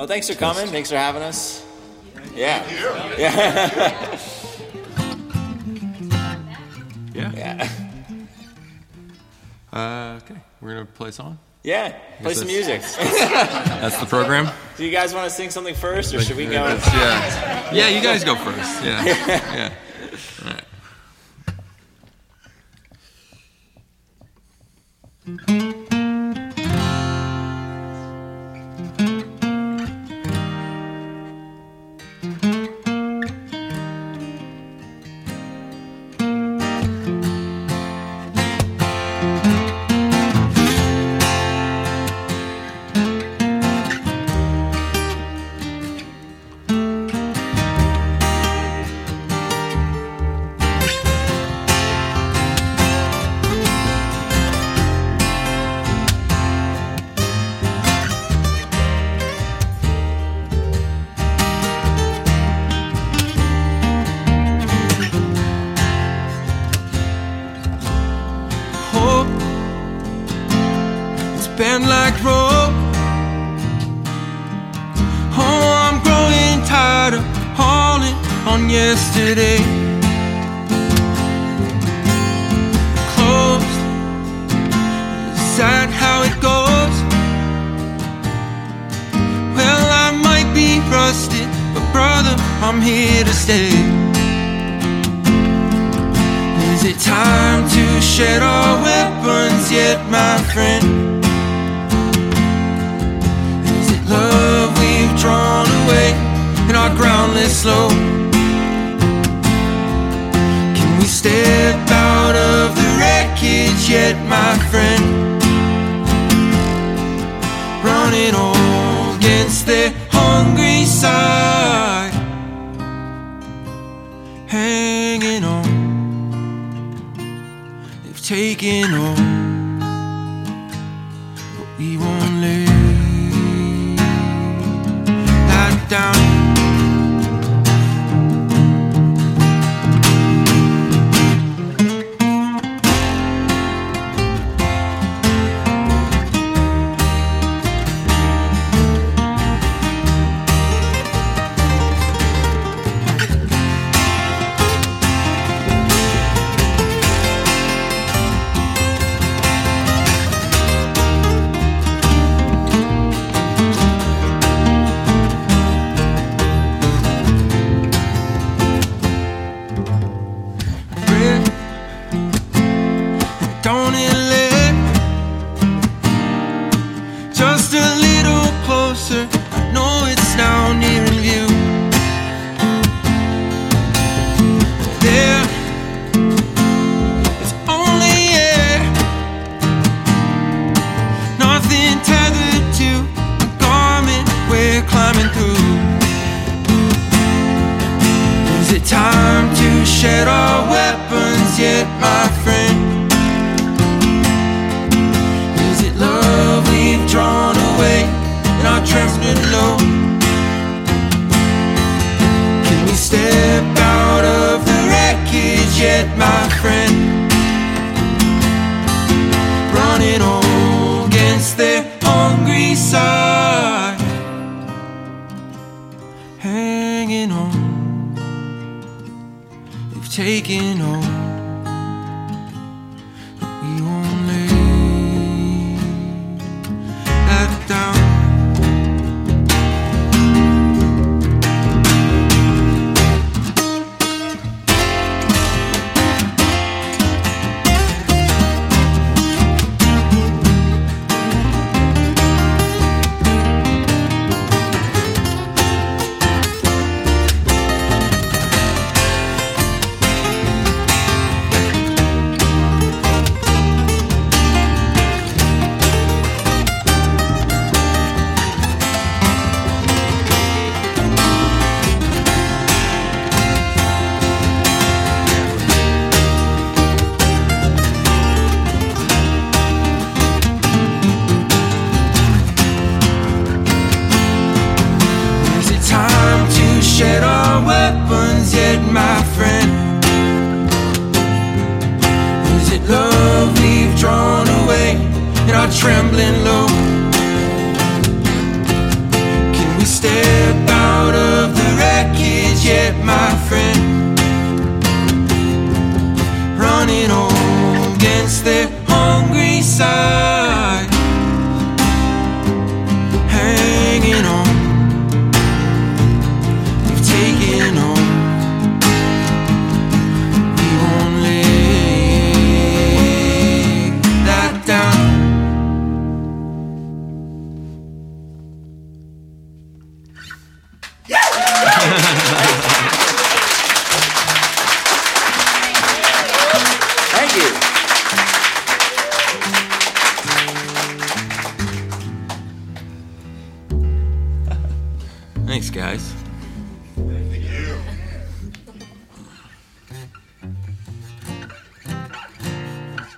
Well, thanks for coming. Thanks for having us. Yeah. Yeah. Yeah. yeah. Uh, okay, we're gonna play a song. Yeah. Play some music. That's the program. Do you guys want to sing something first, or should we go? Yeah. Yeah, you guys go first. Yeah. Yeah. All right. hope it's like rope. Oh, I'm growing tired of hauling on yesterday. Closed. Is that how it goes? Well, I might be rusted, but brother, I'm here to stay. Is it time to shed our weapons yet, my friend? Groundless slope? Can we step out of the wreckage yet, my friend? Running all against their Hungersite, hanging on they've taken all, but we won't lay that down. Time to shed our weapons yet, my friend? Is it love we've drawn away in our trembling low? Can we step out of the wreckage yet, my friend? Running against their Hungersite, They've taken trembling low? Can we step out of the wreckage yet, my friend. Running against the Thanks, guys.